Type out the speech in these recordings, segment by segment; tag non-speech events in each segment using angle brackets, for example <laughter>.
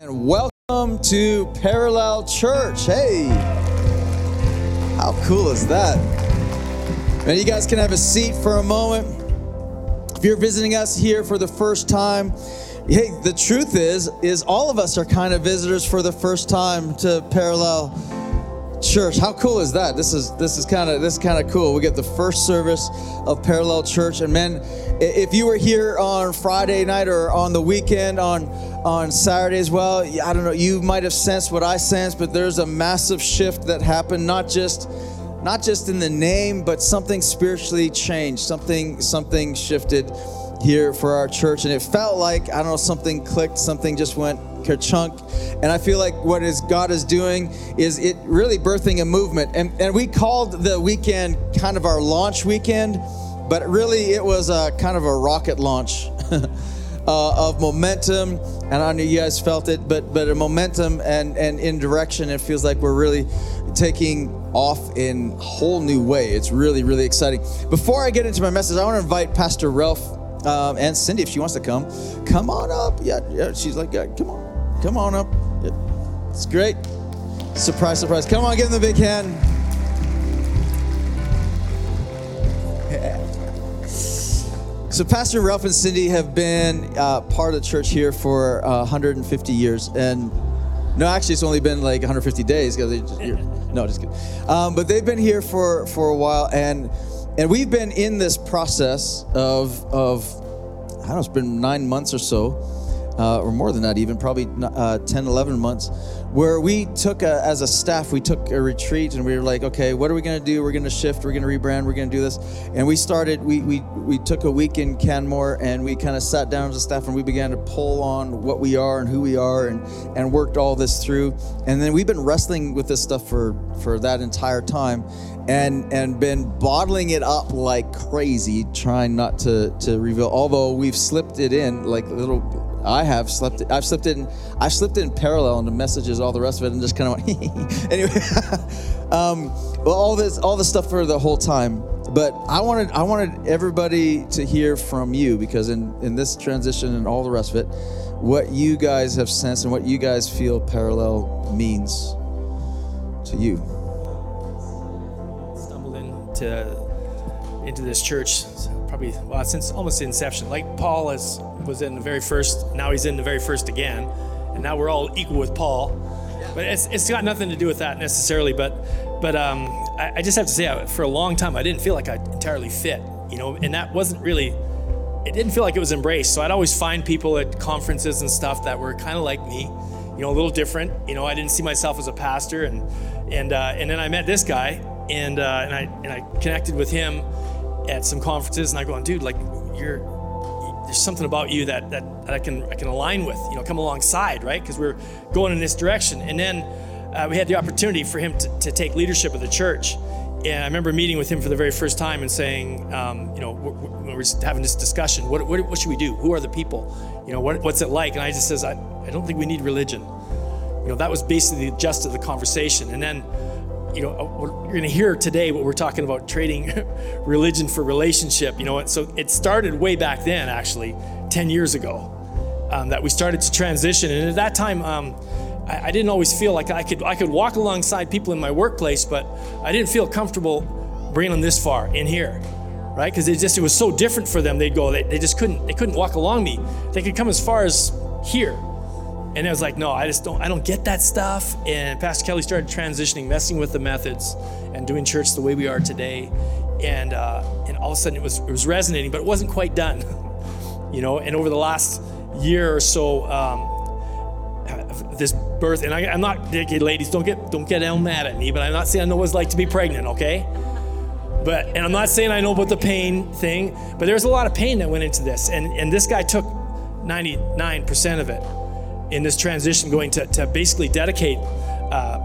And welcome to Parallel Church. Hey, how cool is that? Man, you guys can have a seat for a moment. If you're visiting us here for the first time, hey, the truth is, is all of us are kind of visitors for the first time to Parallel Church. How cool is that? This is this is kind of this is kind of cool. We get the first service of Parallel Church, and man, if you were here on Friday night or on the weekend on on Saturday as well, I don't know, you might have sensed what I sensed, but there's a massive shift that happened, not just not just in the name, but something spiritually changed. Something something shifted here for our church, and it felt like I don't know something clicked, something just went chunk. And I feel like what is God is doing is it really birthing a movement. And, and we called the weekend kind of our launch weekend, but really it was a kind of a rocket launch. <laughs> uh, of momentum, and I know you guys felt it, but but a momentum and and in direction. It feels like we're really taking off in a whole new way. It's really really exciting. Before I get into my message, I want to invite Pastor Ralph um, and Cindy if she wants to come. Come on up. Yeah, yeah. She's like, yeah, come on. Come on up. It's great. Surprise, surprise. Come on, give them the big hand. So, Pastor Ralph and Cindy have been uh, part of the church here for uh, 150 years. And no, actually, it's only been like 150 days. Just, no, just kidding. Um, but they've been here for, for a while. And, and we've been in this process of, of, I don't know, it's been nine months or so uh, or more than that, even probably uh, 10, 11 months, where we took a, as a staff, we took a retreat and we were like, okay, what are we going to do? We're going to shift, we're going to rebrand, we're going to do this. And we started, we, we, we took a week in Canmore and we kind of sat down as a staff and we began to pull on what we are and who we are and, and worked all this through. And then we've been wrestling with this stuff for, for that entire time and and been bottling it up like crazy, trying not to to reveal. Although we've slipped it in like little I have slept. I've slipped in. I've slipped in parallel into messages, all the rest of it, and just kind of went. <laughs> anyway, <laughs> um, well, all this, all this stuff for the whole time. But I wanted, I wanted everybody to hear from you because in in this transition and all the rest of it, what you guys have sensed and what you guys feel parallel means to you. Stumbled into into this church probably well since almost inception. Like Paul is was in the very first, now he's in the very first again, and now we're all equal with Paul. But it's, it's got nothing to do with that necessarily. But but um, I, I, just have to say, for a long time, I didn't feel like I entirely fit, you know, and that wasn't really. It didn't feel like it was embraced. So I'd always find people at conferences and stuff that were kind of like me, you know, a little different. You know, I didn't see myself as a pastor, and and uh, and then I met this guy, and uh, and I and I connected with him at some conferences, and I go, dude, like you're there's something about you that, that, that I can I can align with, you know, come alongside, right? Because we're going in this direction. And then uh, we had the opportunity for him to, to, take leadership of the church. And I remember meeting with him for the very first time and saying, um, you know, when we're having this discussion, what, what, what, should we do? Who are the people? You know, what, what's it like? And I just says, I, I don't think we need religion. You know, that was basically the gist of the conversation. And then you know, uh, you're going to hear today what we're talking about trading <laughs> religion for relationship. You know, so it started way back then, actually, 10 years ago, um, that we started to transition. And at that time, um, I, I, didn't always feel like I could I could walk alongside people in my workplace, but I didn't feel comfortable bringing them this far in here, right? Because it just it was so different for them. They'd go, they, they just couldn't they couldn't walk along me. They could come as far as here and I was like, no, I just don't, I don't get that stuff. And Pastor Kelly started transitioning, messing with the methods, and doing church the way we are today. And uh, and all of a sudden it was it was resonating, but it wasn't quite done, <laughs> you know. And over the last year or so, um, this birth, and I, am not, ladies, don't get don't get mad at me, but I'm not saying I know what it's like to be pregnant, okay? But and I'm not saying I know about the pain thing, but there's a lot of pain that went into this, and and this guy took 99% of it in this transition going to, to basically dedicate, uh,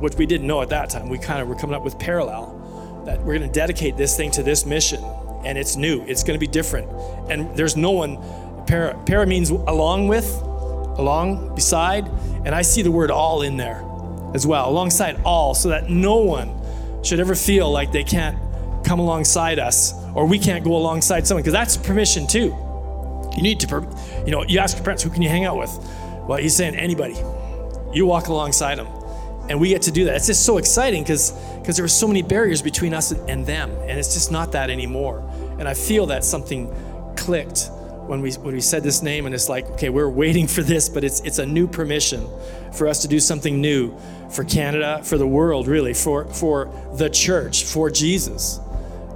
which we didn't know at that time. We kind of were coming up with parallel, that we're going to dedicate this thing to this mission. And it's new, it's going to be different. And there's no one, para, para means along with, along, beside. And I see the word all in there as well, alongside all, so that no one should ever feel like they can't come alongside us or we can't go alongside someone, because that's permission too. You need to, you know, you ask your parents, who can you hang out with? Well, he's saying anybody. You walk alongside them. And we get to do that. It's just so exciting because because there were so many barriers between us and them. And it's just not that anymore. And I feel that something clicked when we when we said this name and it's like, okay, we're waiting for this, but it's it's a new permission for us to do something new for Canada, for the world, really, for for the church, for Jesus.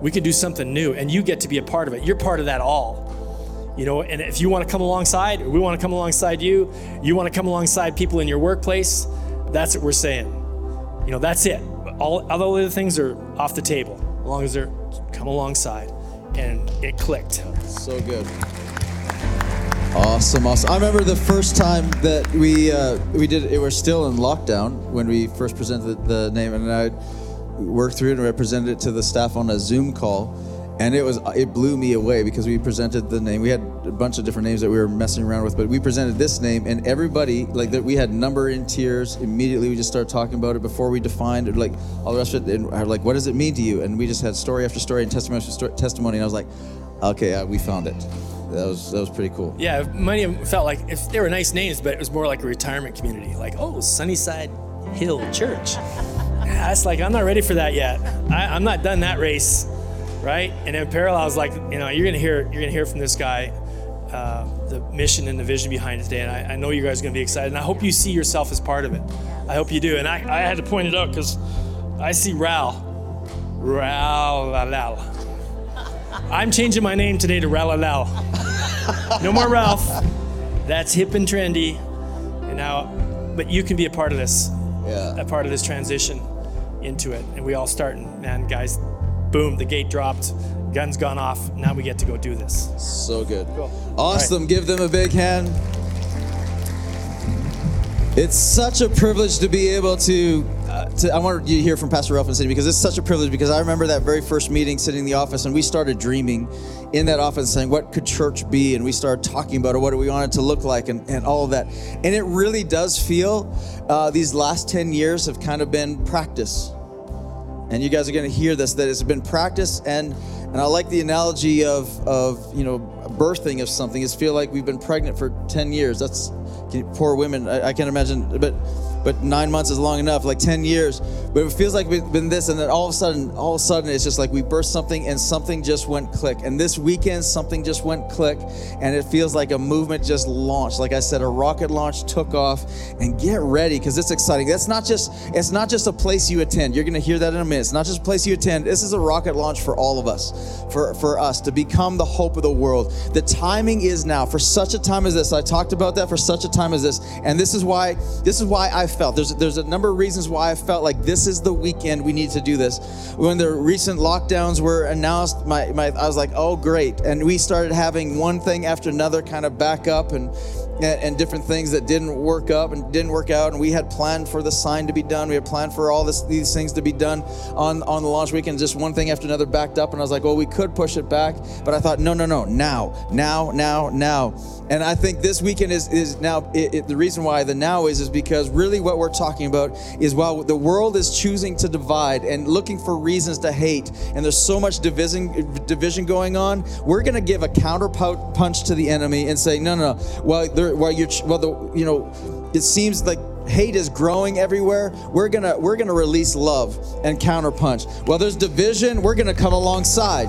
We can do something new and you get to be a part of it. You're part of that all you know and if you want to come alongside we want to come alongside you you want to come alongside people in your workplace that's what we're saying. You know that's it. All other things are off the table as long as they're come alongside and it clicked. So good. Awesome awesome. I remember the first time that we uh, we did it we're still in lockdown when we first presented the name and i worked through it and represented it to the staff on a zoom call and it was it blew me away because we presented the name we had a bunch of different names that we were messing around with but we presented this name and everybody like that we had number in tears immediately we just started talking about it before we defined it like all the rest of it and I like what does it mean to you? And we just had story after story and testimony after story, testimony and i was like okay uh, we found it. That was that was pretty cool. Yeah many of them felt like if they were nice names but it was more like a retirement community like oh sunnyside hill church. <laughs> That's like i'm not ready for that yet. I, i'm not done that race right? And in parallel, I was like, you know, you're gonna hear you're gonna hear from this guy uh, the mission and the vision behind it today, and I, I, know you guys are gonna be excited, and I hope you see yourself as part of it. I hope you do, and I, I had to point it out because I see Ral, Ral la la. I'm changing my name today to Ral la la. No more Ralph. That's hip and trendy, and now, but you can be a part of this, yeah. a part of this transition into it, and we all start. And man, guys, boom, the gate dropped, guns gone off. Now we get to go do this. So good. Cool. Awesome. Right. Give them a big hand. It's such a privilege to be able to, uh, to I want you to hear from Pastor Ralph and Cindy because it's such a privilege because I remember that very first meeting sitting in the office and we started dreaming in that office saying, what could church be? And we started talking about it, what do we want it to look like and, and all of that. And it really does feel uh, these last 10 years have kind of been practice and you guys are going to hear this that it's been practiced and and I like the analogy of of you know birthing of something. Is feel like we've been pregnant for 10 years. That's poor women I, I can't imagine but but nine months is long enough, like 10 years. But it feels like we've been this, and then all of a sudden, all of a sudden, it's just like we burst something and something just went click. And this weekend, something just went click, and it feels like a movement just launched. Like I said, a rocket launch took off, and get ready because it's exciting. That's not just it's not just a place you attend. You're gonna hear that in a minute. It's not just a place you attend. This is a rocket launch for all of us, for for us to become the hope of the world. The timing is now for such a time as this. I talked about that for such a time as this, and this is why this is why I felt. There's there's a number of reasons why I felt like this is the weekend we need to do this. When the recent lockdowns were announced, my, my I was like, oh great, and we started having one thing after another kind of back up and and, and, different things that didn't work up and didn't work out. And we had planned for the sign to be done. We had planned for all this, these things to be done on, on the launch weekend. Just one thing after another backed up. And I was like, well, we could push it back. But I thought, no, no, no, now, now, now, now. And I think this weekend is, is now, it, it, the reason why the now is, is because really what we're talking about is while the world is choosing to divide and looking for reasons to hate, and there's so much division, division going on, we're going to give a counter punch to the enemy and say, no, no, no. Well, there, while you're well the you know it seems like hate is growing everywhere we're gonna we're gonna release love and counterpunch. Well there's division we're gonna come alongside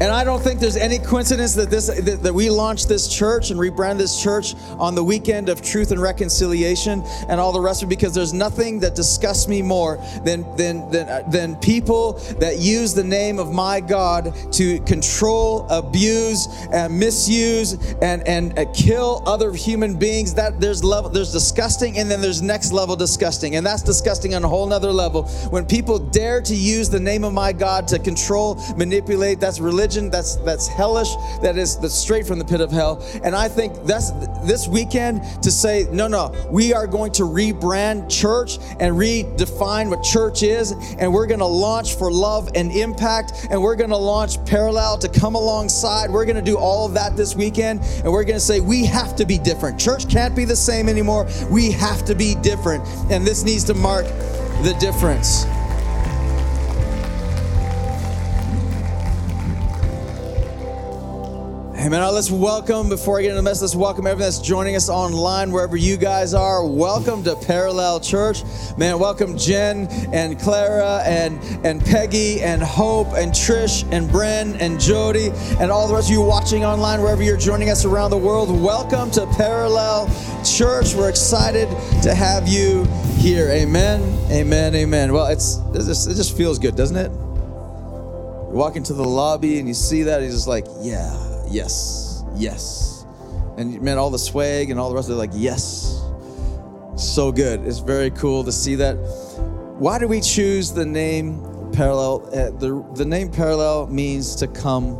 and I don't think there's any coincidence that this that, that, we launched this church and rebrand this church on the weekend of truth and reconciliation and all the rest of it because there's nothing that disgusts me more than than than, than people that use the name of my God to control, abuse, and misuse and and uh, kill other human beings. That there's level there's disgusting and then there's next level disgusting. And that's disgusting on a whole nother level. When people dare to use the name of my God to control, manipulate, that's religion religion that's that's hellish, that is that's straight from the pit of hell. And I think that's this weekend to say, no, no, we are going to rebrand church and redefine what church is, and we're to launch for love and impact, and we're to launch parallel to come alongside. We're to do all of that this weekend, and we're to say we have to be different. Church can't be the same anymore. We have to be different, and this needs to mark the difference. Amen. Let's welcome, before I get into the message, let's welcome everyone that's joining us online, wherever you guys are. Welcome to Parallel Church. Man, welcome Jen and Clara and, and Peggy and Hope and Trish and Bren and Jody and all the rest of you watching online, wherever you're joining us around the world. Welcome to Parallel Church. We're excited to have you here. Amen. Amen. Amen. Well, it's it just, it just feels good, doesn't it? You walk into the lobby and you see that, and you're just like, yeah yes, yes. And man, all the swag and all the rest it, like, yes. So good. It's very cool to see that. Why do we choose the name parallel? Uh, the, the name parallel means to come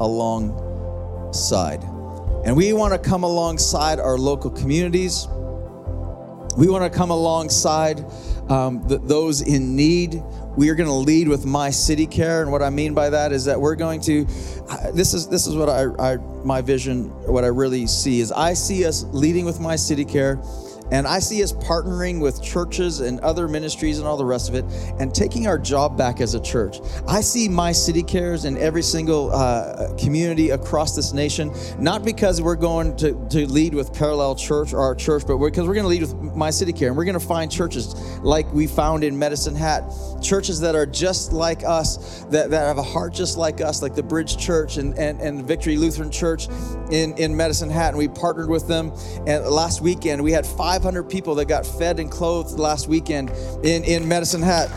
alongside. And we want to come alongside our local communities. We want to come alongside um, the, those in need we are going to lead with my city care and what i mean by that is that we're going to this is this is what I, I my vision what i really see is i see us leading with my city care and I see us partnering with churches and other ministries and all the rest of it and taking our job back as a church. I see my city cares in every single uh, community across this nation, not because we're going to, to lead with Parallel Church or our church, but because we're, we're going to lead with my city care. And we're going to find churches like we found in Medicine Hat, churches that are just like us, that, that have a heart just like us, like the Bridge Church and, and, and Victory Lutheran Church in, in Medicine Hat. And we partnered with them. And last weekend, we had 500 people that got fed and clothed last weekend in, in Medicine Hat.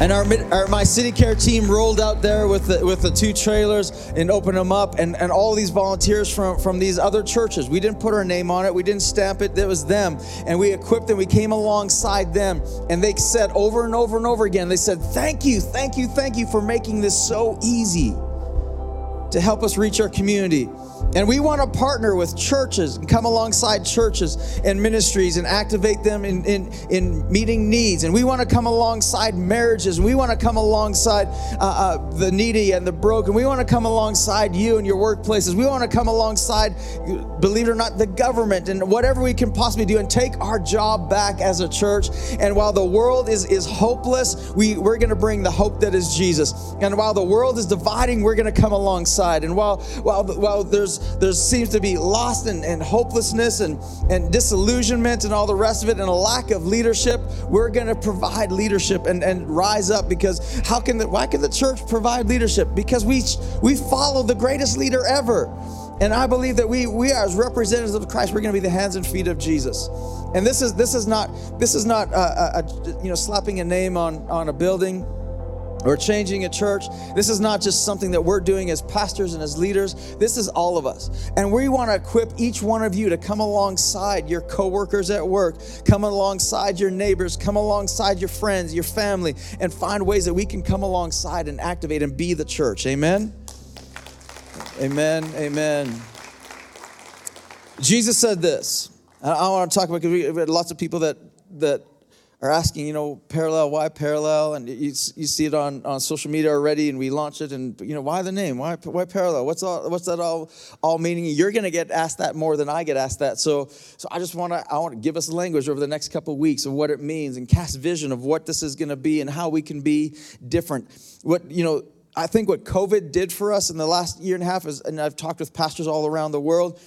And our, our, my city care team rolled out there with the, with the two trailers and opened them up, and, and all these volunteers from, from these other churches. We didn't put our name on it, we didn't stamp it, it was them. And we equipped them, we came alongside them, and they said over and over and over again, they said, Thank you, thank you, thank you for making this so easy to help us reach our community. And we want to partner with churches and come alongside churches and ministries and activate them in, in, in meeting needs. And we want to come alongside marriages. We want to come alongside uh, uh, the needy and the broken. We want to come alongside you and your workplaces. We want to come alongside, believe it or not, the government and whatever we can possibly do and take our job back as a church. And while the world is, is hopeless, we, we're going to bring the hope that is Jesus. And while the world is dividing, we're going to come alongside. And while, while, while there's there seems to be lost and, and hopelessness and, and disillusionment and all the rest of it and a lack of leadership, we're going to provide leadership and, and rise up because how can the, why can the church provide leadership? Because we, we follow the greatest leader ever. And I believe that we, we are as representatives of Christ, we're going to be the hands and feet of Jesus. And this is, this is not, this is not, a, a, you know, slapping a name on, on a building or changing a church. This is not just something that we're doing as pastors and as leaders. This is all of us. And we want to equip each one of you to come alongside your coworkers at work, come alongside your neighbors, come alongside your friends, your family, and find ways that we can come alongside and activate and be the church. Amen. Amen. Amen. Jesus said this. I want to talk about because we have lots of people that that are asking, you know, parallel, why parallel? And you, you see it on, on social media already, and we launch it, and you know, why the name? Why, why parallel? What's all, what's that all all meaning? You're going to get asked that more than I get asked that. So, so I just want to I want to give us language over the next couple of weeks of what it means and cast vision of what this is going to be and how we can be different. What you know, I think what COVID did for us in the last year and a half is, and I've talked with pastors all around the world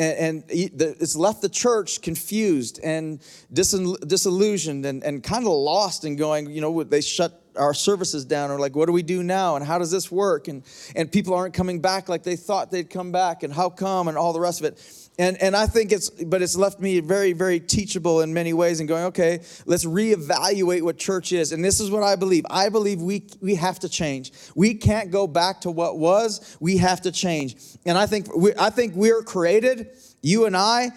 and, it's left the church confused and disillusioned and, and kind of lost and going, you know, they shut our services down or like, what do we do now? And how does this work? And, and people aren't coming back like they thought they'd come back and how come and all the rest of it. And, and I think it's, but it's left me very, very teachable in many ways and going, okay, let's reevaluate what church is. And this is what I believe. I believe we, we have to change. We can't go back to what was. We have to change. And I think, we, I think we're created, you and I,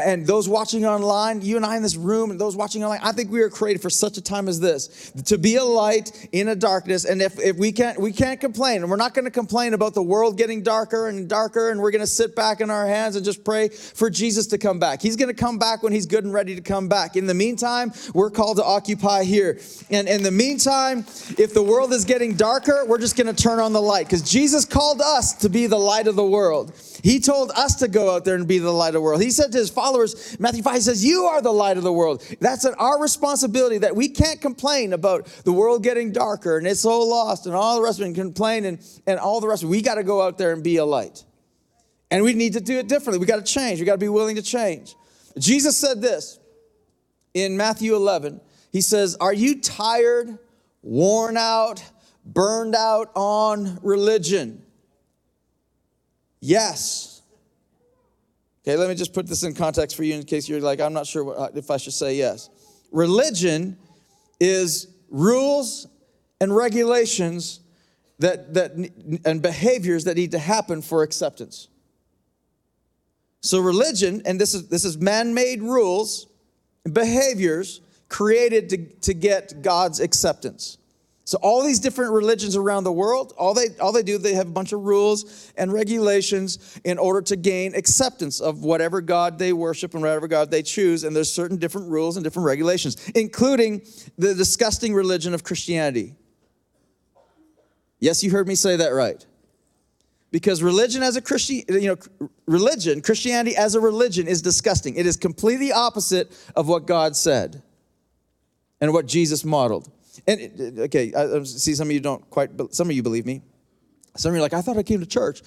and those watching online, you and I in this room, and those watching online, I think we are created for such a time as this to be a light in a darkness. And if, if we can't, we can't complain, and we're not going to complain about the world getting darker and darker, and we're going to sit back in our hands and just pray for Jesus to come back. He's going to come back when he's good and ready to come back. In the meantime, we're called to occupy here. And in the meantime, if the world is getting darker, we're just going to turn on the light because Jesus called us to be the light of the world. He told us to go out there and be the light of the world. He said to his followers, Matthew 5 says, You are the light of the world. That's an, our responsibility that we can't complain about the world getting darker and it's so lost and all the rest of it and complain and, and all the rest. We got to go out there and be a light. And we need to do it differently. We got to change. We got to be willing to change. Jesus said this in Matthew 11. He says, Are you tired, worn out, burned out on religion? Yes. Okay, let me just put this in context for you in case you're like, I'm not sure what, uh, if I should say yes. Religion is rules and regulations that, that, and behaviors that need to happen for acceptance. So religion, and this is, this is man-made rules, behaviors created to, to get God's acceptance. So all these different religions around the world, all they all they do, they have a bunch of rules and regulations in order to gain acceptance of whatever God they worship and whatever God they choose. And there's certain different rules and different regulations, including the disgusting religion of Christianity. Yes, you heard me say that right. Because religion as a Christian, you know, religion, Christianity as a religion is disgusting. It is completely opposite of what God said and what Jesus modeled. And okay, I see some of you don't quite, some of you believe me. Some of you are like, I thought I came to church.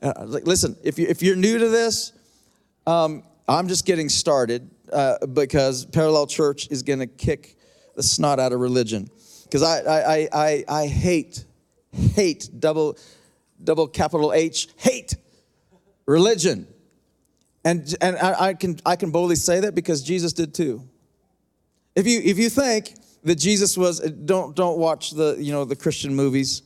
Uh, like, listen, if, you, if you're new to this, um, I'm just getting started uh, because Parallel Church is going to kick the snot out of religion. Because I, I, I, I hate, hate, double, double capital H, hate religion. And, and I, I, can, I can boldly say that because Jesus did too. If you, if you think that Jesus was don't don't watch the you know the Christian movies.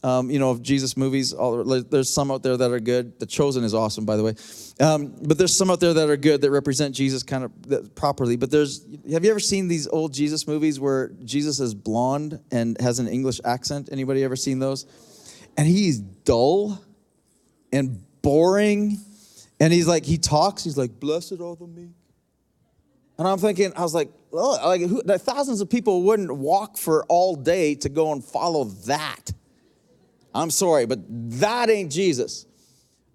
Um, you know, Jesus movies. All, there's some out there that are good. The Chosen is awesome, by the way. Um, but there's some out there that are good that represent Jesus kind of properly. But there's, have you ever seen these old Jesus movies where Jesus is blonde and has an English accent? Anybody ever seen those? And he's dull and boring. And he's like, he talks, he's like, blessed are the meek. And I'm thinking, I was like, oh, like who, thousands of people wouldn't walk for all day to go and follow that. I'm sorry, but that ain't Jesus.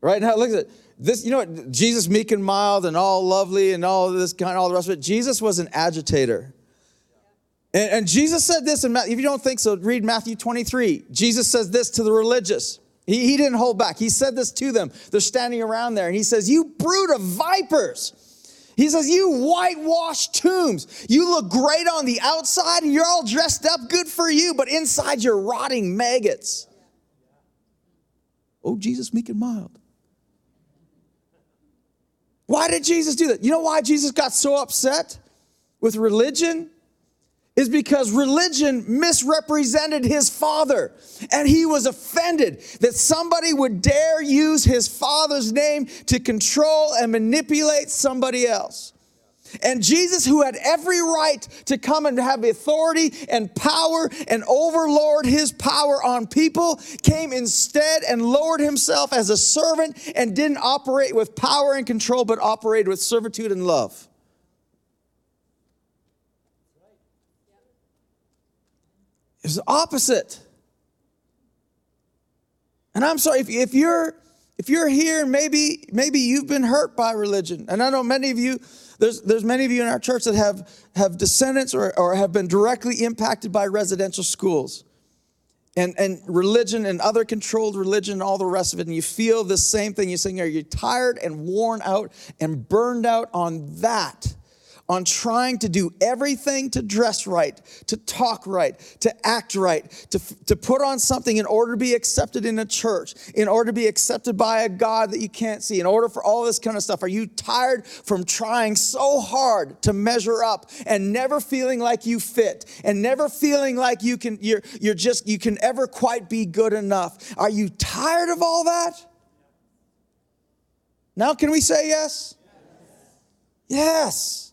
Right now, look at it. this. You know what? Jesus, meek and mild and all lovely and all this kind, all the rest of it. Jesus was an agitator. And, and Jesus said this, and if you don't think so, read Matthew 23. Jesus says this to the religious. He, he didn't hold back. He said this to them. They're standing around there, and he says, You brood of vipers. He says, You whitewashed tombs. You look great on the outside and you're all dressed up, good for you, but inside you're rotting maggots. Oh, Jesus, meek and mild. Why did Jesus do that? You know why Jesus got so upset with religion? Is because religion misrepresented his father. And he was offended that somebody would dare use his father's name to control and manipulate somebody else. And Jesus, who had every right to come and have authority and power and overlord his power on people, came instead and lowered himself as a servant and didn't operate with power and control, but operated with servitude and love. It's the opposite. And I'm sorry if, if you're if you're here, maybe maybe you've been hurt by religion. And I know many of you, there's there's many of you in our church that have have descendants or, or have been directly impacted by residential schools. And, and religion and other controlled religion and all the rest of it, and you feel the same thing. You're saying, Are you tired and worn out and burned out on that? On trying to do everything to dress right, to talk right, to act right, to, to put on something in order to be accepted in a church, in order to be accepted by a God that you can't see, in order for all this kind of stuff? Are you tired from trying so hard to measure up and never feeling like you fit and never feeling like you can, you're, you're just, you can ever quite be good enough? Are you tired of all that? Now, can we say yes? Yes.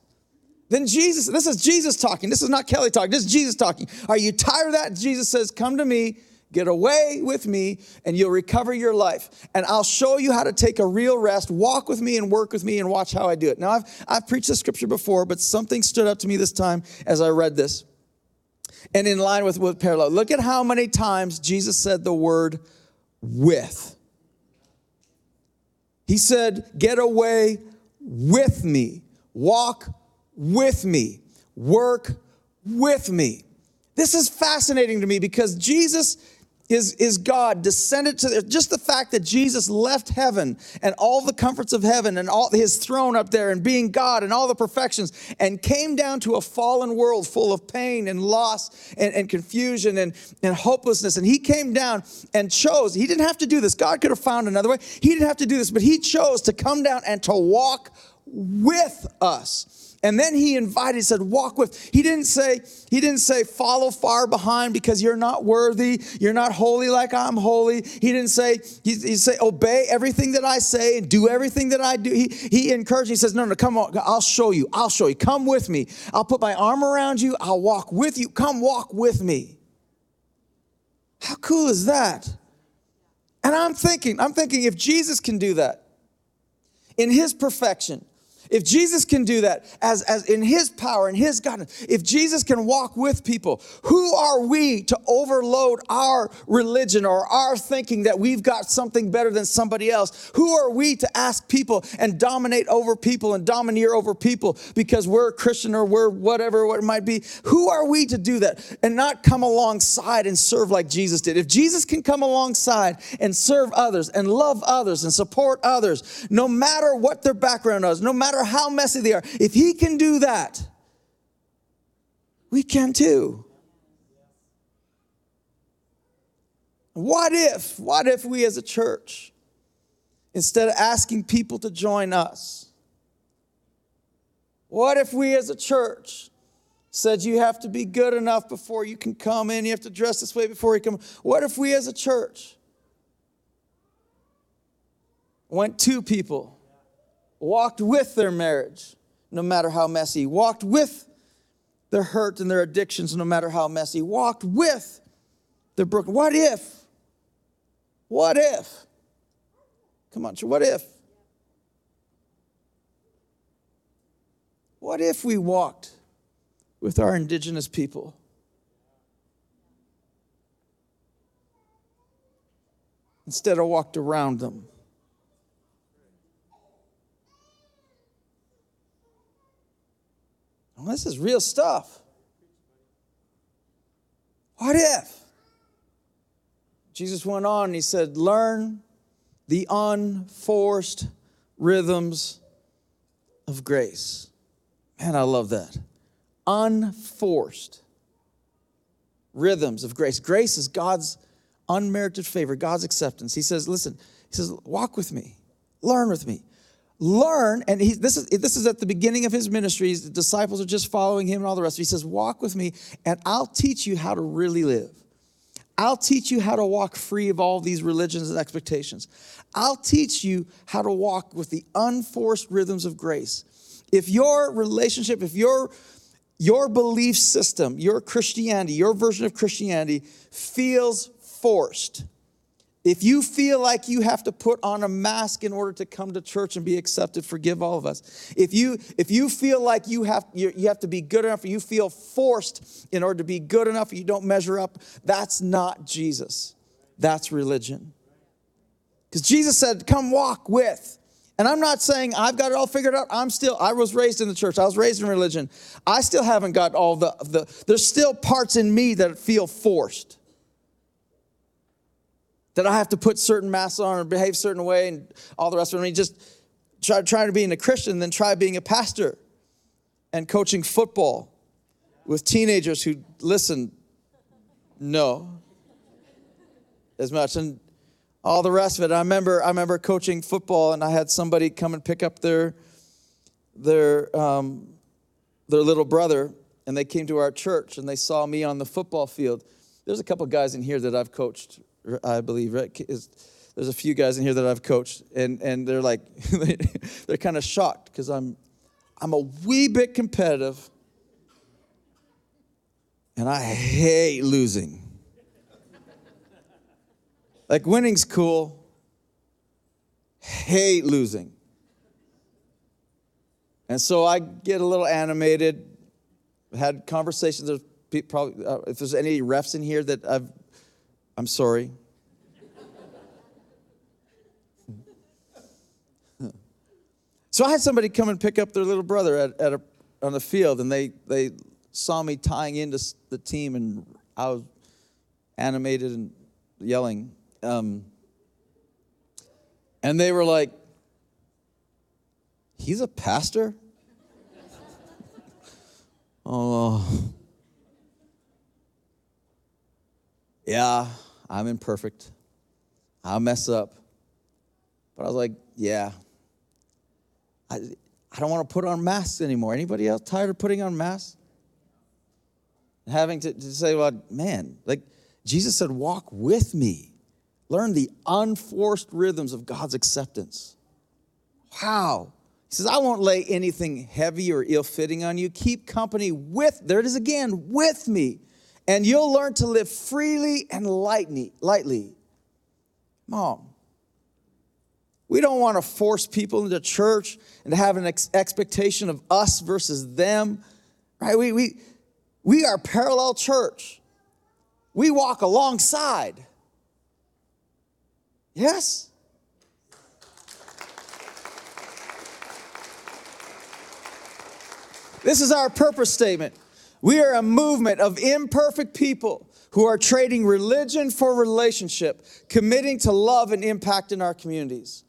Then Jesus, this is Jesus talking. This is not Kelly talking. This is Jesus talking. Are you tired of that? Jesus says, Come to me, get away with me, and you'll recover your life. And I'll show you how to take a real rest. Walk with me and work with me and watch how I do it. Now, I've, I've preached this scripture before, but something stood out to me this time as I read this. And in line with, with parallel, look at how many times Jesus said the word with. He said, Get away with me, walk with me, work with me. This is fascinating to me because Jesus is, is God descended to just the fact that Jesus left heaven and all the comforts of heaven and all his throne up there and being God and all the perfections and came down to a fallen world full of pain and loss and, and confusion and, and hopelessness. And he came down and chose, he didn't have to do this. God could have found another way. He didn't have to do this, but he chose to come down and to walk with us. And then he invited, he said, walk with. He didn't say, he didn't say, follow far behind because you're not worthy, you're not holy like I'm holy. He didn't say, he, he say, obey everything that I say and do everything that I do. He, he encouraged, he says, no, no, come on, I'll show you, I'll show you. Come with me. I'll put my arm around you, I'll walk with you. Come walk with me. How cool is that? And I'm thinking, I'm thinking if Jesus can do that in his perfection, if Jesus can do that as, as in his power and his God, if Jesus can walk with people, who are we to overload our religion or our thinking that we've got something better than somebody else? Who are we to ask people and dominate over people and domineer over people because we're a Christian or we're whatever what it might be? Who are we to do that and not come alongside and serve like Jesus did? If Jesus can come alongside and serve others and love others and support others, no matter what their background is, no matter matter how messy they are, if he can do that, we can too. What if, what if we as a church, instead of asking people to join us, what if we as a church said you have to be good enough before you can come in, you have to dress this way before you come? What if we as a church went to people walked with their marriage, no matter how messy, walked with their hurt and their addictions, no matter how messy, walked with their broken. What if? What if? Come on, what if? What if we walked with our indigenous people? Instead of walked around them. This is real stuff. What if? Jesus went on and he said, Learn the unforced rhythms of grace. Man, I love that. Unforced rhythms of grace. Grace is God's unmerited favor, God's acceptance. He says, Listen, he says, Walk with me, learn with me learn and he, this is this is at the beginning of his ministry. The disciples are just following him and all the rest. He says walk with me and i'll teach you how to really live. I'll teach you how to walk free of all these religions and expectations. I'll teach you how to walk with the unforced rhythms of grace. If your relationship if your your belief system your christianity your version of christianity feels forced if you feel like you have to put on a mask in order to come to church and be accepted, forgive all of us. If you if you feel like you have you, you have to be good enough, or you feel forced in order to be good enough, you don't measure up, that's not Jesus. That's religion. Because Jesus said, "Come walk with." And I'm not saying I've got it all figured out. I'm still, I was raised in the church. I was raised in religion. I still haven't got all the, the there's still parts in me that feel forced that I have to put certain masks on or behave certain way and all the rest of it. I mean, just try trying to being a Christian, then try being a pastor and coaching football with teenagers who listen, no, as much, and all the rest of it. I remember I remember coaching football, and I had somebody come and pick up their their um, their little brother, and they came to our church, and they saw me on the football field. There's a couple guys in here that I've coached I believe, right? there's a few guys in here that I've coached, and, and they're like, <laughs> they're kind of shocked because I'm, I'm a wee bit competitive, and I hate losing. like, winning's cool, hate losing. And so I get a little animated, had conversations. There's probably, uh, if there's any refs in here that I've I'm sorry. So I had somebody come and pick up their little brother at, at a, on the field, and they, they saw me tying into the team, and I was animated and yelling. Um, and they were like, He's a pastor? <laughs> oh. Yeah, I'm imperfect. I'll mess up. But I was like, yeah. I, I don't want to put on masks anymore. Anybody else tired of putting on masks? Having to, to say, well, man, like Jesus said, walk with me. Learn the unforced rhythms of God's acceptance. Wow. He says, I won't lay anything heavy or ill fitting on you. Keep company with, there it is again, with me. And you'll learn to live freely and lightly. lightly. Mom, we don't want to force people into church and have an ex- expectation of us versus them, right? We, we, we are parallel church. We walk alongside. Yes? This is our purpose statement. We are a movement of imperfect people who are trading religion for relationship, committing to love and impact in our communities.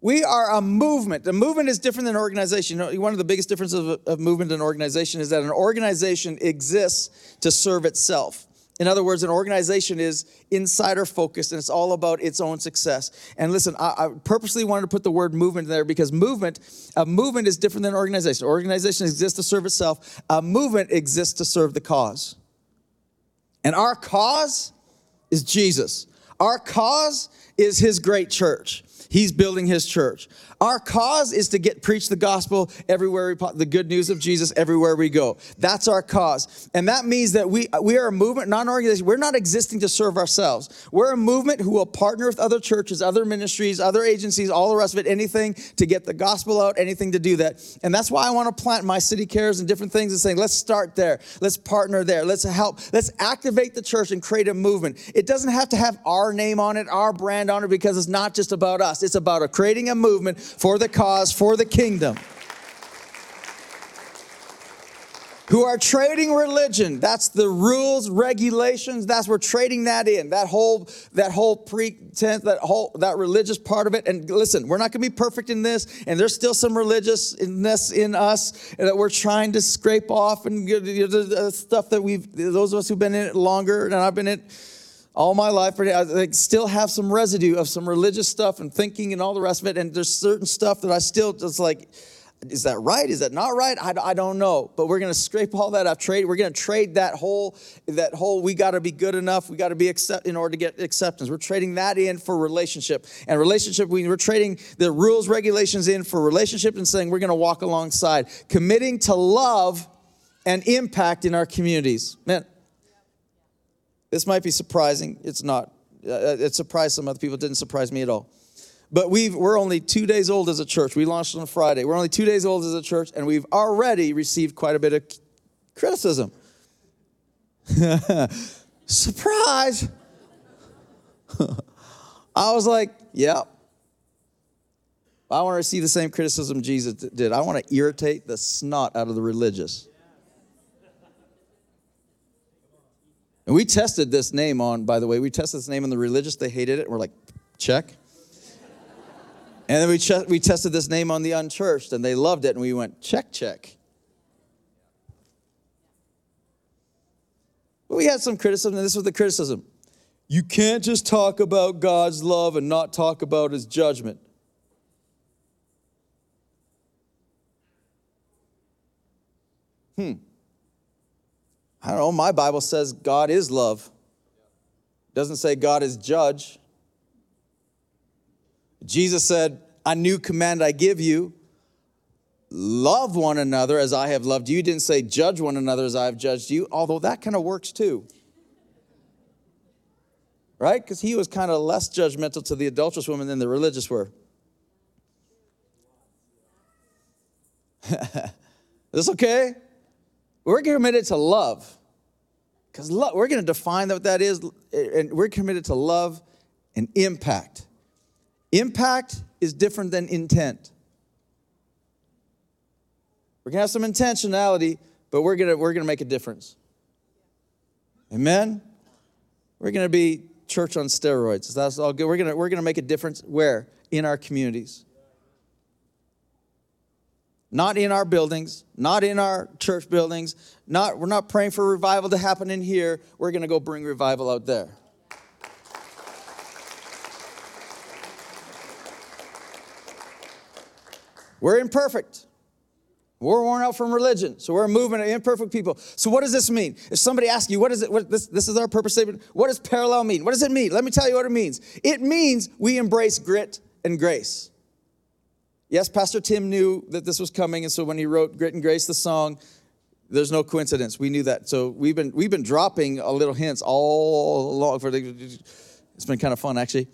We are a movement. A movement is different than an organization. One of the biggest differences of, of movement and organization is that an organization exists to serve itself. In other words, an organization is insider focused and it's all about its own success. And listen, I, I, purposely wanted to put the word movement there because movement, a movement is different than organization. Organization exists to serve itself. A movement exists to serve the cause. And our cause is Jesus. Our cause is his great church. He's building his church. Our cause is to get preach the gospel everywhere we the good news of Jesus everywhere we go. That's our cause. And that means that we we are a movement, not an organization. We're not existing to serve ourselves. We're a movement who will partner with other churches, other ministries, other agencies, all the rest of it, anything to get the gospel out, anything to do that. And that's why I want to plant my city cares and different things and saying, let's start there. Let's partner there. Let's help. Let's activate the church and create a movement. It doesn't have to have our name on it, our brand on it, because it's not just about us. It's about a, creating a movement for the cause, for the kingdom. Who are trading religion. That's the rules, regulations. That's we're trading that in. That whole that whole pretense, that whole that religious part of it. And listen, we're not going to be perfect in this, and there's still some religiousness in us that we're trying to scrape off and the stuff that we've. Those of us who've been in it longer, and I've been in. it all my life, I still have some residue of some religious stuff and thinking and all the rest of it. And there's certain stuff that I still just like, is that right? Is that not right? I, I don't know. But we're going to scrape all that off. Trade. We're going to trade that whole that whole. We got to be good enough. We got to be accept in order to get acceptance. We're trading that in for relationship and relationship. We, we're trading the rules regulations in for relationship and saying we're going to walk alongside, committing to love and impact in our communities. Man, this might be surprising. It's not. Uh, it surprised some other people. It didn't surprise me at all. But we we're only two days old as a church. We launched on Friday. We're only two days old as a church, and we've already received quite a bit of criticism. <laughs> Surprise! <laughs> I was like, yeah. I want to receive the same criticism Jesus did. I want to irritate the snot out of the religious. And we tested this name on, by the way, we tested this name on the religious. They hated it. We're like, check. And then we, ch- we tested this name on the unchurched, and they loved it. And we went, check, check. But we had some criticism, and this was the criticism. You can't just talk about God's love and not talk about his judgment. Hmm. I don't know, my Bible says God is love. It doesn't say God is judge. Jesus said, A new command I give you love one another as I have loved you. He didn't say judge one another as I have judged you, although that kind of works too. Right? Because he was kind of less judgmental to the adulterous woman than the religious were. Is <laughs> this okay? We're committed to love. Because we're going to define what that is, and we're committed to love and impact. Impact is different than intent. We're gonna have some intentionality, but we're gonna we're gonna make a difference. Amen. We're gonna be church on steroids. That's all good. We're gonna we're gonna make a difference where in our communities. Not in our buildings, not in our church buildings, not we're not praying for revival to happen in here. We're gonna go bring revival out there. We're imperfect. We're worn out from religion, so we're a movement of imperfect people. So what does this mean? If somebody asks you, what is it? What, this, this is our purpose statement. What does parallel mean? What does it mean? Let me tell you what it means. It means we embrace grit and grace. Yes, Pastor Tim knew that this was coming, and so when he wrote Grit and Grace, the song, there's no coincidence. We knew that. So we've been we've been dropping a little hints all along for the. It's been kind of fun actually.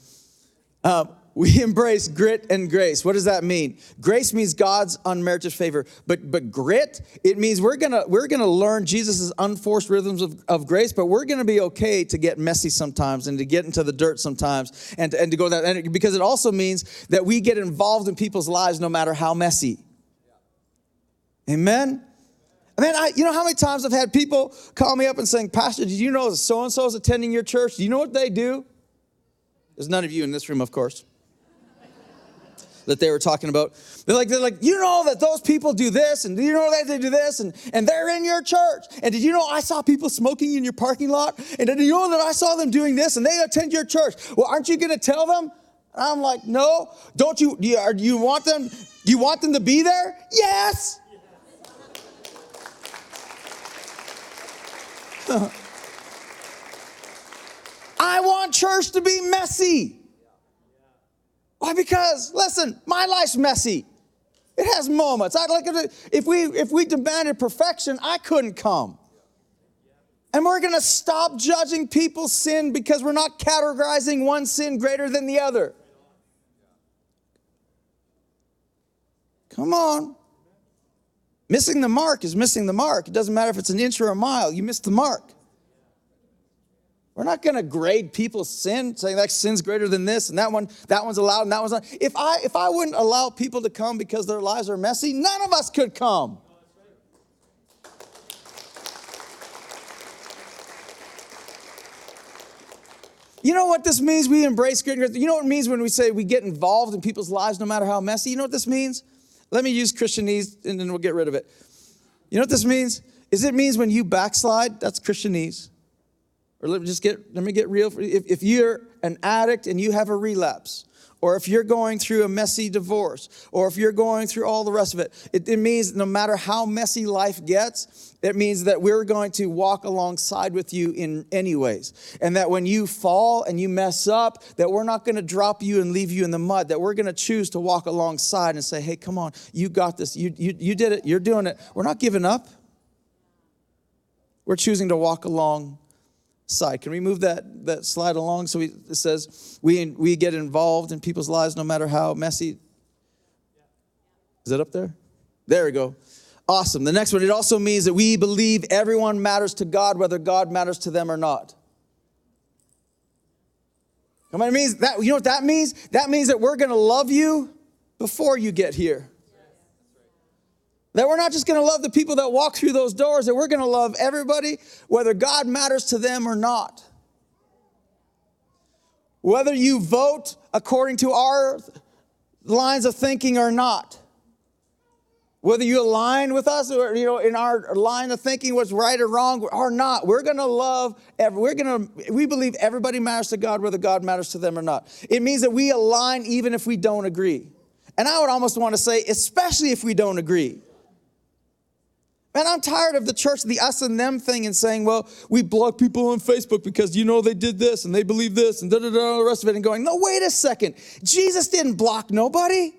Um, we <laughs> embrace grit and grace. What does that mean? Grace means God's unmerited favor, but but grit it means we're gonna we're gonna learn Jesus' unforced rhythms of, of grace, but we're gonna be okay to get messy sometimes and to get into the dirt sometimes and and to go that and because it also means that we get involved in people's lives no matter how messy. Amen. I mean, I, you know how many times I've had people call me up and saying, Pastor, did you know so and so is attending your church? Do you know what they do? There's none of you in this room, of course that they were talking about. They're like, they're like, you know that those people do this, and you know that they do this, and, and they're in your church. And did you know I saw people smoking in your parking lot? And did you know that I saw them doing this and they attend your church? Well, aren't you gonna tell them? I'm like, no. Don't you, do you, you want them, you want them to be there? Yes. <laughs> I want church to be messy. Why? Because listen, my life's messy. It has moments. I like if we if we demanded perfection, I couldn't come. And we're going to stop judging people's sin because we're not categorizing one sin greater than the other. Come on. Missing the mark is missing the mark. It doesn't matter if it's an inch or a mile, you missed the mark. We're not going to grade people's sin, saying that sin's greater than this and that one, that one's allowed and that one's not. If I if I wouldn't allow people to come because their lives are messy, none of us could come. You know what this means? We embrace grit You know what it means when we say we get involved in people's lives no matter how messy? You know what this means? Let me use Christianese and then we'll get rid of it. You know what this means? Is it means when you backslide, that's Christianese. Or let me just get, let me get real. If, if you're an addict and you have a relapse, or if you're going through a messy divorce, or if you're going through all the rest of it, it, it, means no matter how messy life gets, it means that we're going to walk alongside with you in any ways. And that when you fall and you mess up, that we're not going to drop you and leave you in the mud, that we're going to choose to walk alongside and say, hey, come on, you got this. You, you, you did it. You're doing it. We're not giving up. We're choosing to walk along side. Can we move that, that slide along? So we, it says, we, we get involved in people's lives no matter how messy. Is it up there? There we go. Awesome. The next one, it also means that we believe everyone matters to God, whether God matters to them or not. Come on, it means that, you know what that means? That means that we're going to love you before you get here. That we're not just going to love the people that walk through those doors, that we're going to love everybody, whether God matters to them or not. Whether you vote according to our lines of thinking or not. Whether you align with us or you know in our line of thinking what's right or wrong or not, we're going to love. We're going to. We believe everybody matters to God, whether God matters to them or not. It means that we align even if we don't agree. And I would almost want to say, especially if we don't agree. Man, I'm tired of the church, the us and them thing, and saying, well, we block people on Facebook because you know they did this and they believe this and da da da, the rest of it, and going, no, wait a second. Jesus didn't block nobody.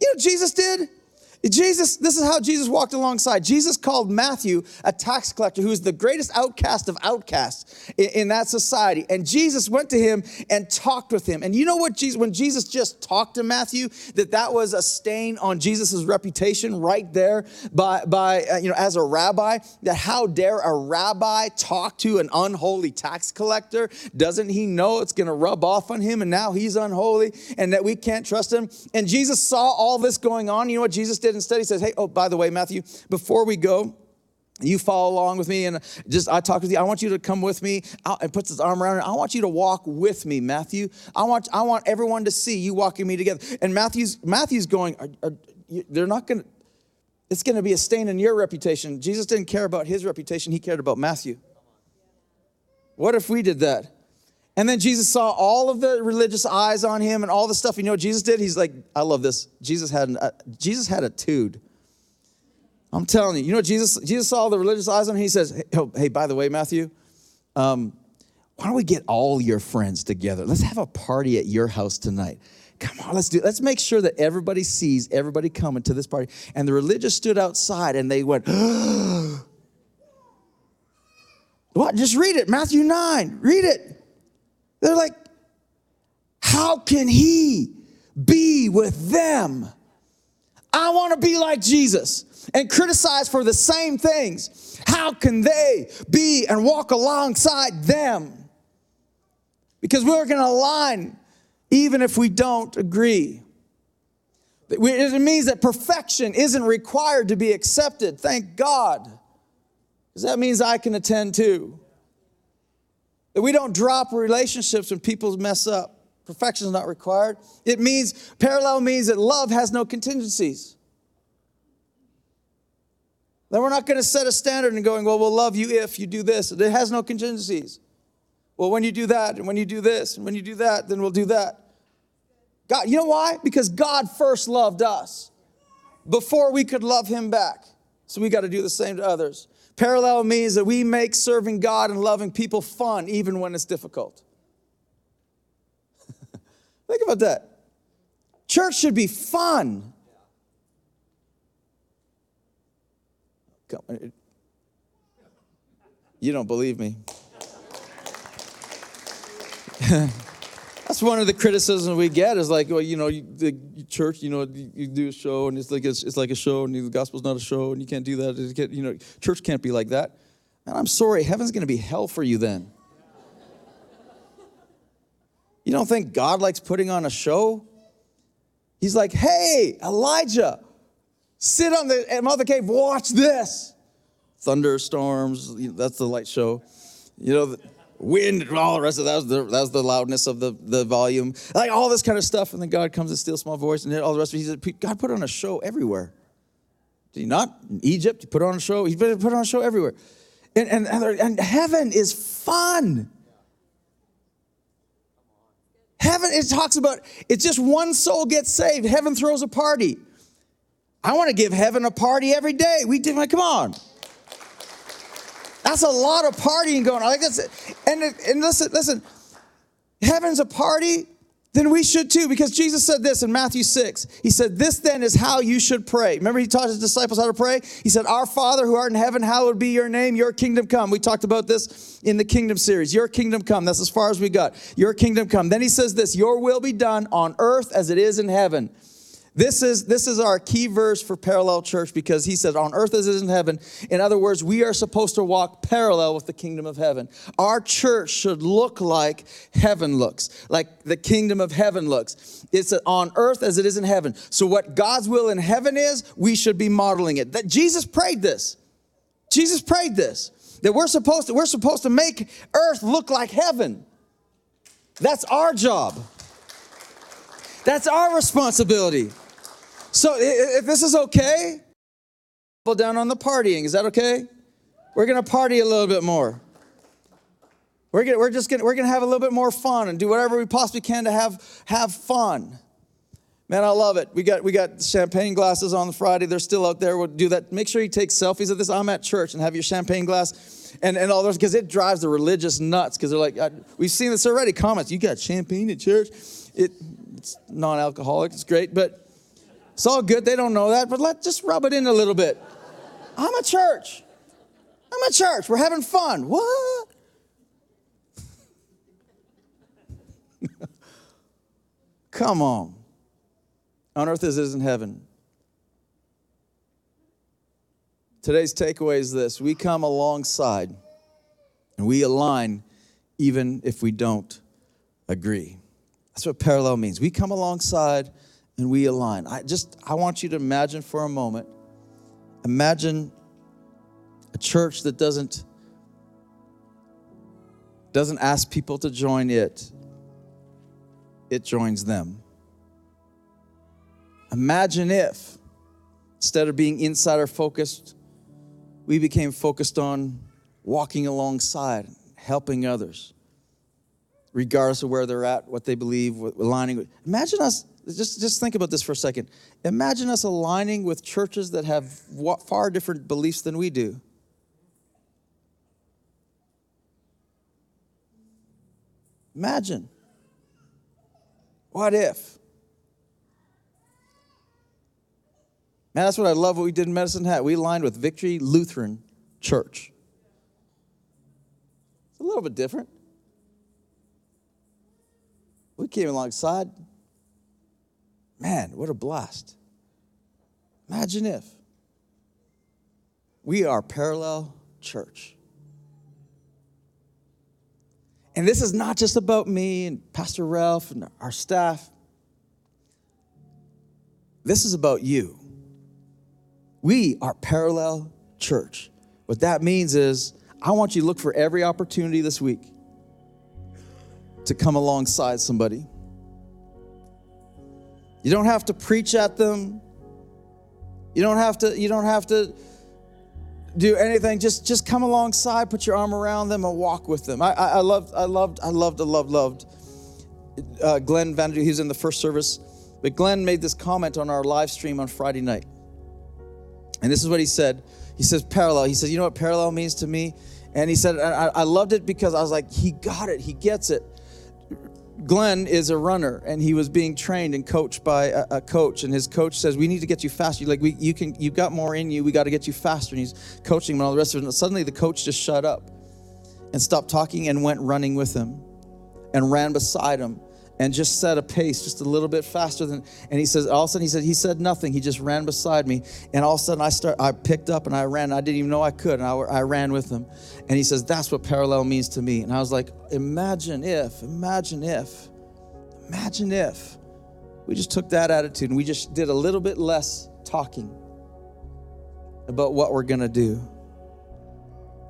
You know, Jesus did. Jesus, this is how Jesus walked alongside. Jesus called Matthew a tax collector who was the greatest outcast of outcasts in, in, that society. And Jesus went to him and talked with him. And you know what Jesus, when Jesus just talked to Matthew, that that was a stain on Jesus' reputation right there by, by uh, you know, as a rabbi, that how dare a rabbi talk to an unholy tax collector? Doesn't he know it's going to rub off on him and now he's unholy and that we can't trust him? And Jesus saw all this going on. You know what Jesus did? Did instead, he says, hey, oh, by the way, Matthew, before we go, you follow along with me and just i talk with you. I want you to come with me and puts his arm around her. I want you to walk with me matthew. I want i want everyone to see you walking me together. And matthew's matthew's going are, are, they're not going to it's going to be a stain in your reputation. Jesus didn't care about his reputation. He cared about matthew. What if we did that and then jesus saw all of the religious eyes on him and all the stuff you know what jesus did he's like i love this jesus had an, uh, jesus had a tude I'm telling you, you know, what Jesus, Jesus saw all the religious eyes on him. He says, hey, oh, hey by the way, Matthew, um, why don't we get all your friends together? Let's have a party at your house tonight. Come on, let's do. Let's make sure that everybody sees everybody coming to this party. And the religious stood outside and they went, <gasps> "What? Just read it, Matthew nine. Read it." They're like, "How can he be with them?" I want to be like Jesus and criticize for the same things, how can they be and walk alongside them? Because we're going to align even if we don't agree. It means that perfection isn't required to be accepted. Thank God. Because that means I can attend too. That we don't drop relationships when people mess up. Perfection is not required. It means, parallel means that love has no contingencies. Then we're not going to set a standard and going, well, we'll love you if you do this. It has no contingencies. Well, when you do that, and when you do this, and when you do that, then we'll do that. God, you know why? Because God first loved us before we could love him back. So we got to do the same to others. Parallel means that we make serving God and loving people fun even when it's difficult. <laughs> Think about that. Church should be fun. Uh, you don't believe me. <laughs> That's one of the criticisms we get is like, well, you know, you, the church, you know, you, you, do a show and it's like it's, it's like a show and the gospel's not a show and you can't do that. Can't, you know, church can't be like that. And I'm sorry, heaven's going to be hell for you then. You don't think God likes putting on a show? He's like, hey, Elijah, Sit on the mother cave, watch this. Thunderstorms, that's the light show. You know, wind and all the rest of that was the, that was the loudness of the, the volume. Like all this kind of stuff. And then God comes and steals small voice and all the rest of it. He said, God put on a show everywhere. Did he not? In Egypt, he put on a show. He put on a show everywhere. And, and, and heaven is fun. Heaven, it talks about, it's just one soul gets saved. Heaven throws a party. I want to give heaven a party every day. We did, come on. That's a lot of partying going on. Like that's and and listen, listen. Heaven's a party, then we should too, because Jesus said this in Matthew 6. He said, This then is how you should pray. Remember, he taught his disciples how to pray? He said, Our Father who art in heaven, hallowed be your name, your kingdom come. We talked about this in the kingdom series. Your kingdom come. That's as far as we got. Your kingdom come. Then he says this, Your will be done on earth as it is in heaven. This is, this is our key verse for parallel church because he said, On earth as it is in heaven. In other words, we are supposed to walk parallel with the kingdom of heaven. Our church should look like heaven looks, like the kingdom of heaven looks. It's on earth as it is in heaven. So, what God's will in heaven is, we should be modeling it. That Jesus prayed this. Jesus prayed this. That we're supposed to, we're supposed to make earth look like heaven. That's our job. That's our responsibility. So if this is okay, down on the partying. Is that okay? We're gonna party a little bit more. We're, gonna, we're just gonna, we're gonna have a little bit more fun and do whatever we possibly can to have, have fun. Man, I love it. We got we got champagne glasses on Friday. They're still out there. We'll do that. Make sure you take selfies of this. I'm at church and have your champagne glass and, and all those because it drives the religious nuts because they're like, I, we've seen this already. Comments, you got champagne at church? It, it's non-alcoholic. It's great, but it's all good. They don't know that, but let's just rub it in a little bit. I'm a church. I'm a church. We're having fun. What? <laughs> Come on. On earth as it is in heaven. Today's takeaway is this we come alongside and we align even if we don't agree. That's what parallel means. We come alongside and we align. I just I want you to imagine for a moment. Imagine a church that doesn't doesn't ask people to join it. It joins them. Imagine if instead of being insider focused, we became focused on walking alongside, helping others, regardless of where they're at, what they believe, aligning with. Imagine us just, just think about this for a second. Imagine us aligning with churches that have far different beliefs than we do. Imagine. What if? Man, that's what I love what we did in Medicine Hat. We aligned with Victory Lutheran Church. It's a little bit different. We came alongside, Man, what a blast. Imagine if we are parallel church. And this is not just about me and Pastor Ralph and our staff. This is about you. We are parallel church. What that means is, I want you to look for every opportunity this week to come alongside somebody you don't have to preach at them. You don't have to, you don't have to do anything. Just just come alongside, put your arm around them, and walk with them. I, I, I loved, I loved, I loved, I loved, loved. Uh, Glenn Vanderdew, was in the first service, but Glenn made this comment on our live stream on Friday night. And this is what he said. He says, parallel. He says, you know what parallel means to me? And he said, I, I loved it because I was like, he got it, he gets it. Glenn is a runner and he was being trained and coached by a, a coach and his coach says we need to get you faster. Like we, you can you've got more in you we got to get you faster and he's coaching him and all the rest of it and suddenly the coach just shut up and stopped talking and went running with him and ran beside him and just set a pace just a little bit faster than and he says all of a sudden he said he said nothing. He just ran beside me. And all of a sudden i start i picked up and i ran. I didn't even know i could. And i, I ran with him. And he says that's what parallel means to me. And i was like imagine if imagine if imagine if. We just took that attitude and we just did a little bit less talking about what we're going to do.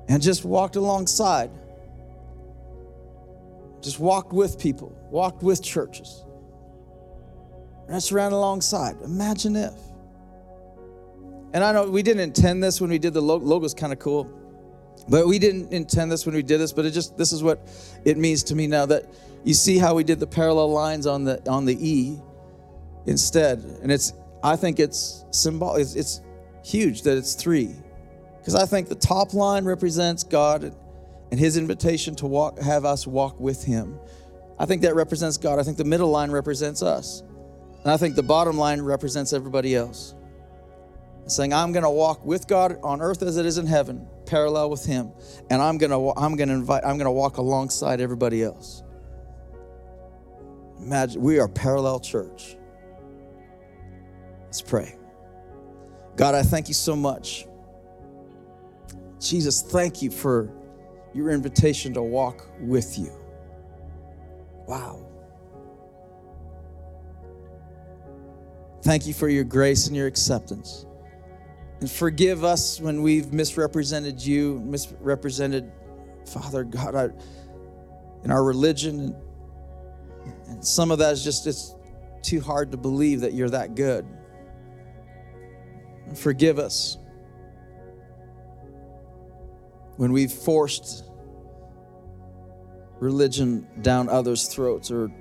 And just walked alongside just walked with people, walked with churches. And just ran alongside. Imagine if. And I know we didn't intend this when we did the logo. Logo's kind of cool. But we didn't intend this when we did this, but it just this is what it means to me now that you see how we did the parallel lines on the on the E instead. And it's I think it's symbolic it's, it's huge that it's three. Because I think the top line represents God and his invitation to walk, have us walk with him. I think that represents God. I think the middle line represents us. And I think the bottom line represents everybody else. saying, I'm going to walk with God on earth as it is in heaven, parallel with him. And I'm going to I'm going to invite I'm going to walk alongside everybody else. Imagine we are parallel church. Let's pray. God, I thank you so much. Jesus, thank you for your invitation to walk with you. Wow. Thank you for your grace and your acceptance. And forgive us when we've misrepresented you, misrepresented, Father God, I, in our religion. And, and some of that is just, it's too hard to believe that you're that good. And forgive us when we've forced religion down others' throats or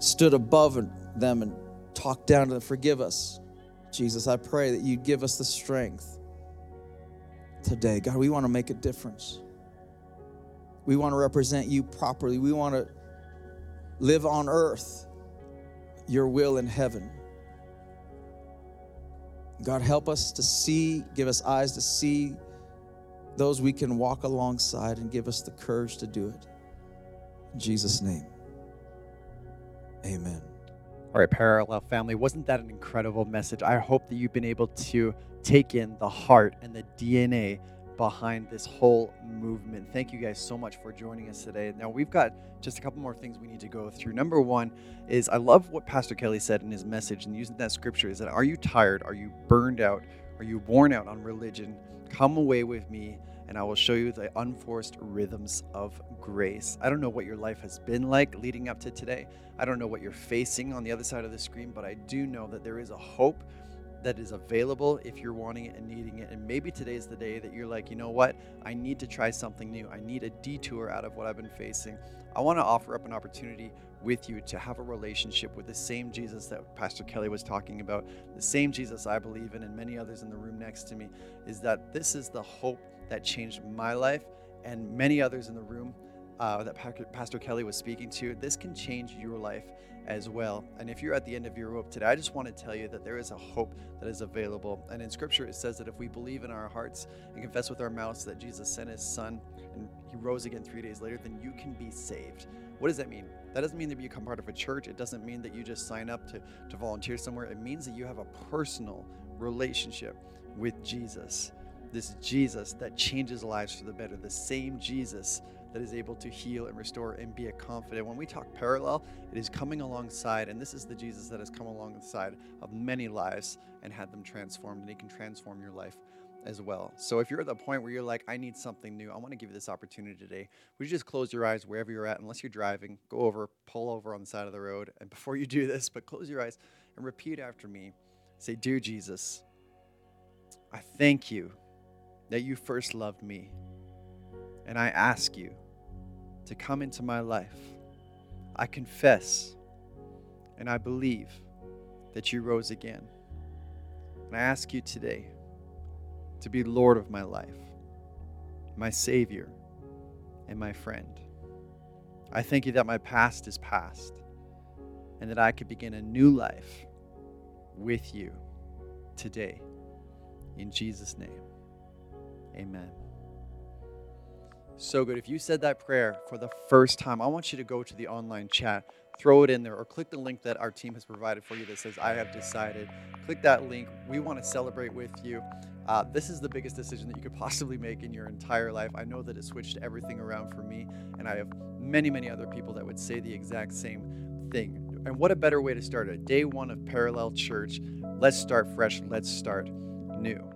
stood above them and talked down to them, forgive us. Jesus, I pray that you give us the strength today. God, we want to make a difference. We want to represent you properly. We want to live on earth your will in heaven. God, help us to see, give us eyes to see those we can walk alongside and give us the courage to do it. In Jesus' name, amen. All right, Parallel family, wasn't that an incredible message? I hope that you've been able to take in the heart and the DNA behind this whole movement. Thank you guys so much for joining us today. Now, we've got just a couple more things we need to go through. Number one is I love what Pastor Kelly said in his message and using that scripture is that are you tired? Are you burned out? Are you worn out on religion? Come away with me and I will show you the unforced rhythms of grace. I don't know what your life has been like leading up to today. I don't know what you're facing on the other side of the screen, but I do know that there is a hope that is available if you're wanting it and needing it. And maybe today is the day that you're like, you know what? I need to try something new. I need a detour out of what I've been facing. I want to offer up an opportunity with you to have a relationship with the same Jesus that Pastor Kelly was talking about, the same Jesus I believe in, and many others in the room next to me, is that this is the hope that changed my life and many others in the room uh, that Pastor Kelly was speaking to. This can change your life as well. And if you're at the end of your rope today, I just want to tell you that there is a hope that is available. And in Scripture, it says that if we believe in our hearts and confess with our mouths that Jesus sent his Son and he rose again three days later, then you can be saved. What does that mean? That doesn't mean that you become part of a church. It doesn't mean that you just sign up to, to volunteer somewhere. It means that you have a personal relationship with Jesus. This Jesus that changes lives for the better. The same Jesus that is able to heal and restore and be a confident. When we talk parallel, it is coming alongside, and this is the Jesus that has come alongside of many lives and had them transformed, and he can transform your life as well. So if you're at the point where you're like, I need something new, I want to give you this opportunity today. Would you just close your eyes wherever you're at, unless you're driving, go over, pull over on the side of the road. And before you do this, but close your eyes and repeat after me. Say, Dear Jesus, I thank you that you first loved me. And I ask you to come into my life. I confess and I believe that you rose again. And I ask you today to be Lord of my life, my Savior, and my friend. I thank you that my past is past and that I could begin a new life with you today. In Jesus' name, amen. So good. If you said that prayer for the first time, I want you to go to the online chat, throw it in there, or click the link that our team has provided for you that says, I have decided. Click that link. We want to celebrate with you. Uh, this is the biggest decision that you could possibly make in your entire life. I know that it switched everything around for me, and I have many, many other people that would say the exact same thing. And what a better way to start a day one of Parallel Church. Let's start fresh. Let's start new.